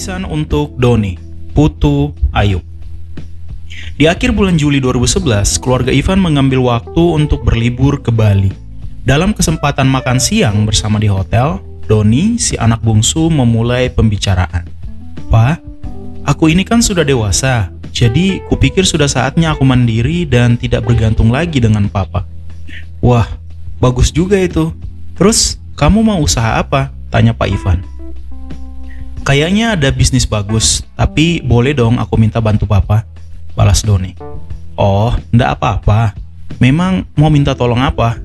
Warisan untuk Doni, Putu Ayub. Di akhir bulan Juli 2011, keluarga Ivan mengambil waktu untuk berlibur ke Bali. Dalam kesempatan makan siang bersama di hotel, Doni, si anak bungsu, memulai pembicaraan. Pak, aku ini kan sudah dewasa, jadi kupikir sudah saatnya aku mandiri dan tidak bergantung lagi dengan papa. Wah, bagus juga itu. Terus, kamu mau usaha apa? Tanya Pak Ivan. Kayaknya ada bisnis bagus, tapi boleh dong aku minta bantu papa balas Doni. Oh, ndak apa-apa. Memang mau minta tolong apa?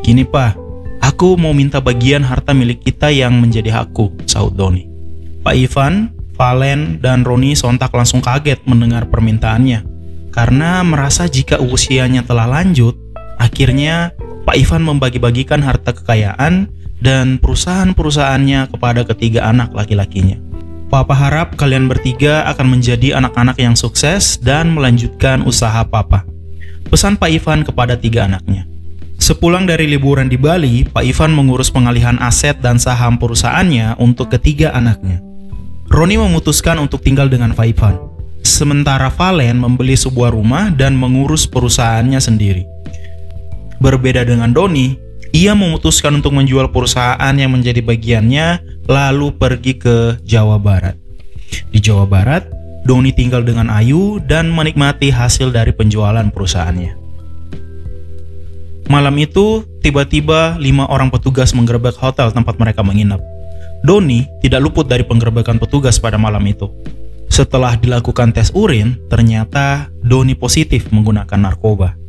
Gini pak, aku mau minta bagian harta milik kita yang menjadi hakku, sahut Doni. Pak Ivan, Valen, dan Roni sontak langsung kaget mendengar permintaannya. Karena merasa jika usianya telah lanjut, akhirnya Pak Ivan membagi-bagikan harta kekayaan dan perusahaan-perusahaannya kepada ketiga anak laki-lakinya. Papa harap kalian bertiga akan menjadi anak-anak yang sukses dan melanjutkan usaha Papa. Pesan Pak Ivan kepada tiga anaknya. Sepulang dari liburan di Bali, Pak Ivan mengurus pengalihan aset dan saham perusahaannya untuk ketiga anaknya. Roni memutuskan untuk tinggal dengan Pak Ivan. Sementara Valen membeli sebuah rumah dan mengurus perusahaannya sendiri. Berbeda dengan Doni, ia memutuskan untuk menjual perusahaan yang menjadi bagiannya lalu pergi ke Jawa Barat. Di Jawa Barat, Doni tinggal dengan Ayu dan menikmati hasil dari penjualan perusahaannya. Malam itu, tiba-tiba lima orang petugas menggerebek hotel tempat mereka menginap. Doni tidak luput dari penggerebekan petugas pada malam itu. Setelah dilakukan tes urin, ternyata Doni positif menggunakan narkoba.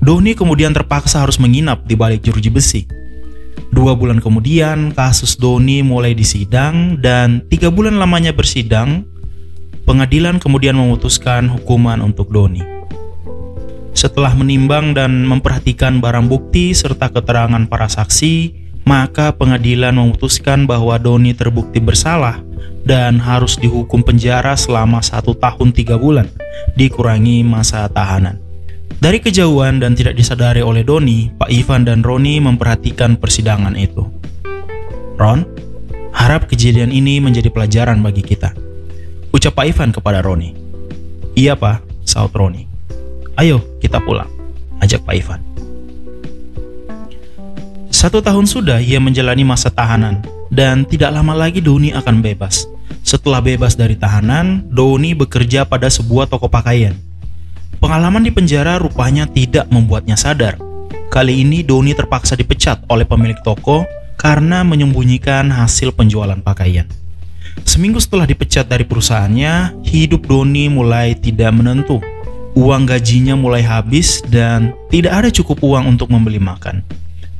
Doni kemudian terpaksa harus menginap di balik jeruji besi. Dua bulan kemudian, kasus Doni mulai disidang dan tiga bulan lamanya bersidang, pengadilan kemudian memutuskan hukuman untuk Doni. Setelah menimbang dan memperhatikan barang bukti serta keterangan para saksi, maka pengadilan memutuskan bahwa Doni terbukti bersalah dan harus dihukum penjara selama satu tahun tiga bulan, dikurangi masa tahanan. Dari kejauhan dan tidak disadari oleh Doni, Pak Ivan dan Roni memperhatikan persidangan itu. Ron, harap kejadian ini menjadi pelajaran bagi kita. Ucap Pak Ivan kepada Roni. Iya pak, saut Roni. Ayo kita pulang, ajak Pak Ivan. Satu tahun sudah ia menjalani masa tahanan, dan tidak lama lagi Doni akan bebas. Setelah bebas dari tahanan, Doni bekerja pada sebuah toko pakaian Pengalaman di penjara rupanya tidak membuatnya sadar. Kali ini Doni terpaksa dipecat oleh pemilik toko karena menyembunyikan hasil penjualan pakaian. Seminggu setelah dipecat dari perusahaannya, hidup Doni mulai tidak menentu. Uang gajinya mulai habis dan tidak ada cukup uang untuk membeli makan.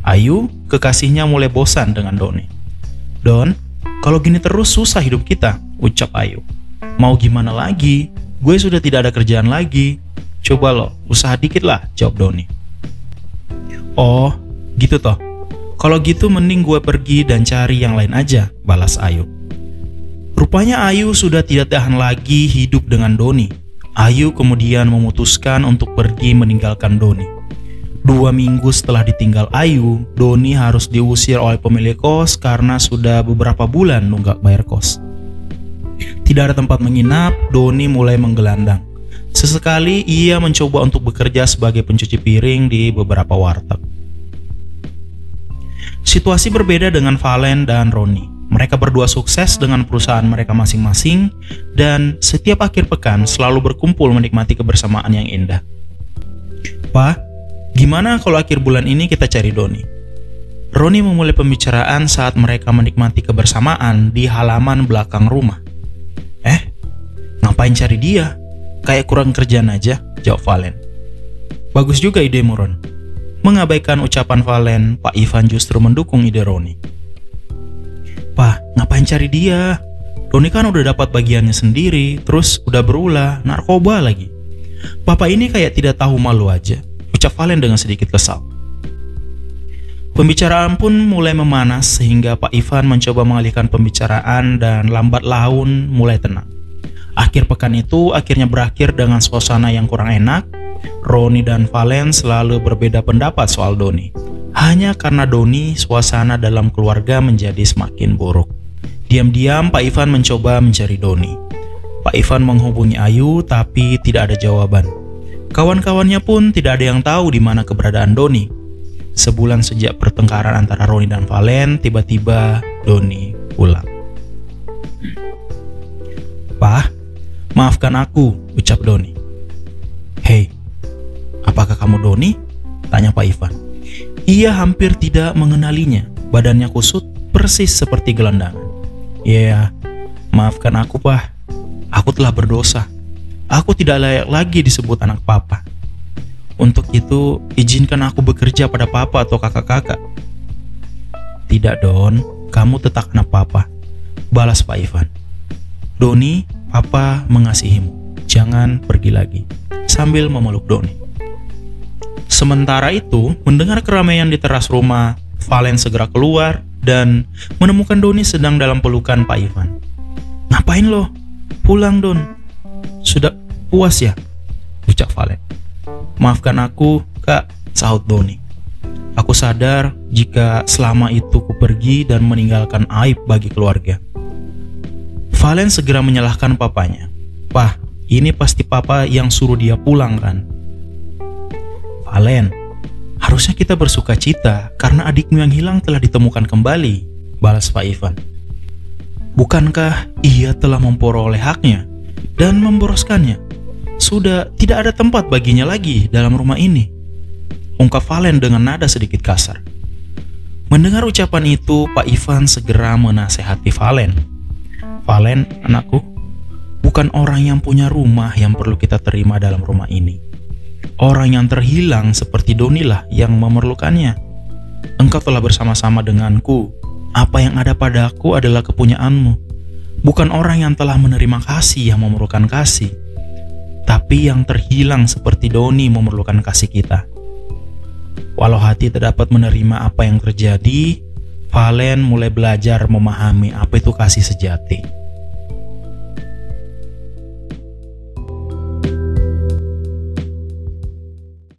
Ayu, kekasihnya mulai bosan dengan Doni. Don, kalau gini terus susah hidup kita, ucap Ayu. Mau gimana lagi? Gue sudah tidak ada kerjaan lagi. Coba lo, usaha dikit lah, jawab Doni. Oh, gitu toh. Kalau gitu mending gue pergi dan cari yang lain aja, balas Ayu. Rupanya Ayu sudah tidak tahan lagi hidup dengan Doni. Ayu kemudian memutuskan untuk pergi meninggalkan Doni. Dua minggu setelah ditinggal Ayu, Doni harus diusir oleh pemilik kos karena sudah beberapa bulan nunggak bayar kos. Tidak ada tempat menginap, Doni mulai menggelandang. Sesekali ia mencoba untuk bekerja sebagai pencuci piring di beberapa warteg. Situasi berbeda dengan Valen dan Roni. Mereka berdua sukses dengan perusahaan mereka masing-masing dan setiap akhir pekan selalu berkumpul menikmati kebersamaan yang indah. Pak, gimana kalau akhir bulan ini kita cari Doni? Roni memulai pembicaraan saat mereka menikmati kebersamaan di halaman belakang rumah. Eh, ngapain cari dia? Kayak kurang kerjaan aja, jawab Valen. Bagus juga ide Muron. Mengabaikan ucapan Valen, Pak Ivan justru mendukung ide Roni. Pak, ngapain cari dia? Roni kan udah dapat bagiannya sendiri, terus udah berulah, narkoba lagi. Papa ini kayak tidak tahu malu aja, ucap Valen dengan sedikit kesal. Pembicaraan pun mulai memanas sehingga Pak Ivan mencoba mengalihkan pembicaraan dan lambat laun mulai tenang. Akhir pekan itu akhirnya berakhir dengan suasana yang kurang enak. Roni dan Valen selalu berbeda pendapat soal Doni. Hanya karena Doni, suasana dalam keluarga menjadi semakin buruk. Diam-diam Pak Ivan mencoba mencari Doni. Pak Ivan menghubungi Ayu tapi tidak ada jawaban. Kawan-kawannya pun tidak ada yang tahu di mana keberadaan Doni. Sebulan sejak pertengkaran antara Roni dan Valen, tiba-tiba Doni pulang. Maafkan aku, ucap Doni. Hei, apakah kamu Doni? Tanya Pak Ivan. Ia hampir tidak mengenalinya. Badannya kusut, persis seperti gelandangan. Ya, yeah, maafkan aku, Pak. Aku telah berdosa. Aku tidak layak lagi disebut anak papa. Untuk itu, izinkan aku bekerja pada papa atau kakak-kakak. Tidak, Don. Kamu tetap anak papa. Balas Pak Ivan. Doni, papa mengasihimu. Jangan pergi lagi. Sambil memeluk Doni. Sementara itu, mendengar keramaian di teras rumah, Valen segera keluar dan menemukan Doni sedang dalam pelukan Pak Ivan. Ngapain lo? Pulang, Don. Sudah puas ya? Ucap Valen. Maafkan aku, kak, sahut Doni. Aku sadar jika selama itu ku pergi dan meninggalkan aib bagi keluarga. Valen segera menyalahkan papanya. Pah, ini pasti papa yang suruh dia pulang kan? Valen, harusnya kita bersuka cita karena adikmu yang hilang telah ditemukan kembali, balas Pak Ivan. Bukankah ia telah memperoleh haknya? dan memboroskannya. Sudah tidak ada tempat baginya lagi dalam rumah ini. Ungkap Valen dengan nada sedikit kasar. Mendengar ucapan itu, Pak Ivan segera menasehati Valen. Valen, anakku, bukan orang yang punya rumah yang perlu kita terima dalam rumah ini. Orang yang terhilang seperti Donilah yang memerlukannya. Engkau telah bersama-sama denganku. Apa yang ada padaku adalah kepunyaanmu bukan orang yang telah menerima kasih yang memerlukan kasih, tapi yang terhilang seperti Doni memerlukan kasih kita. Walau hati tidak dapat menerima apa yang terjadi, Valen mulai belajar memahami apa itu kasih sejati.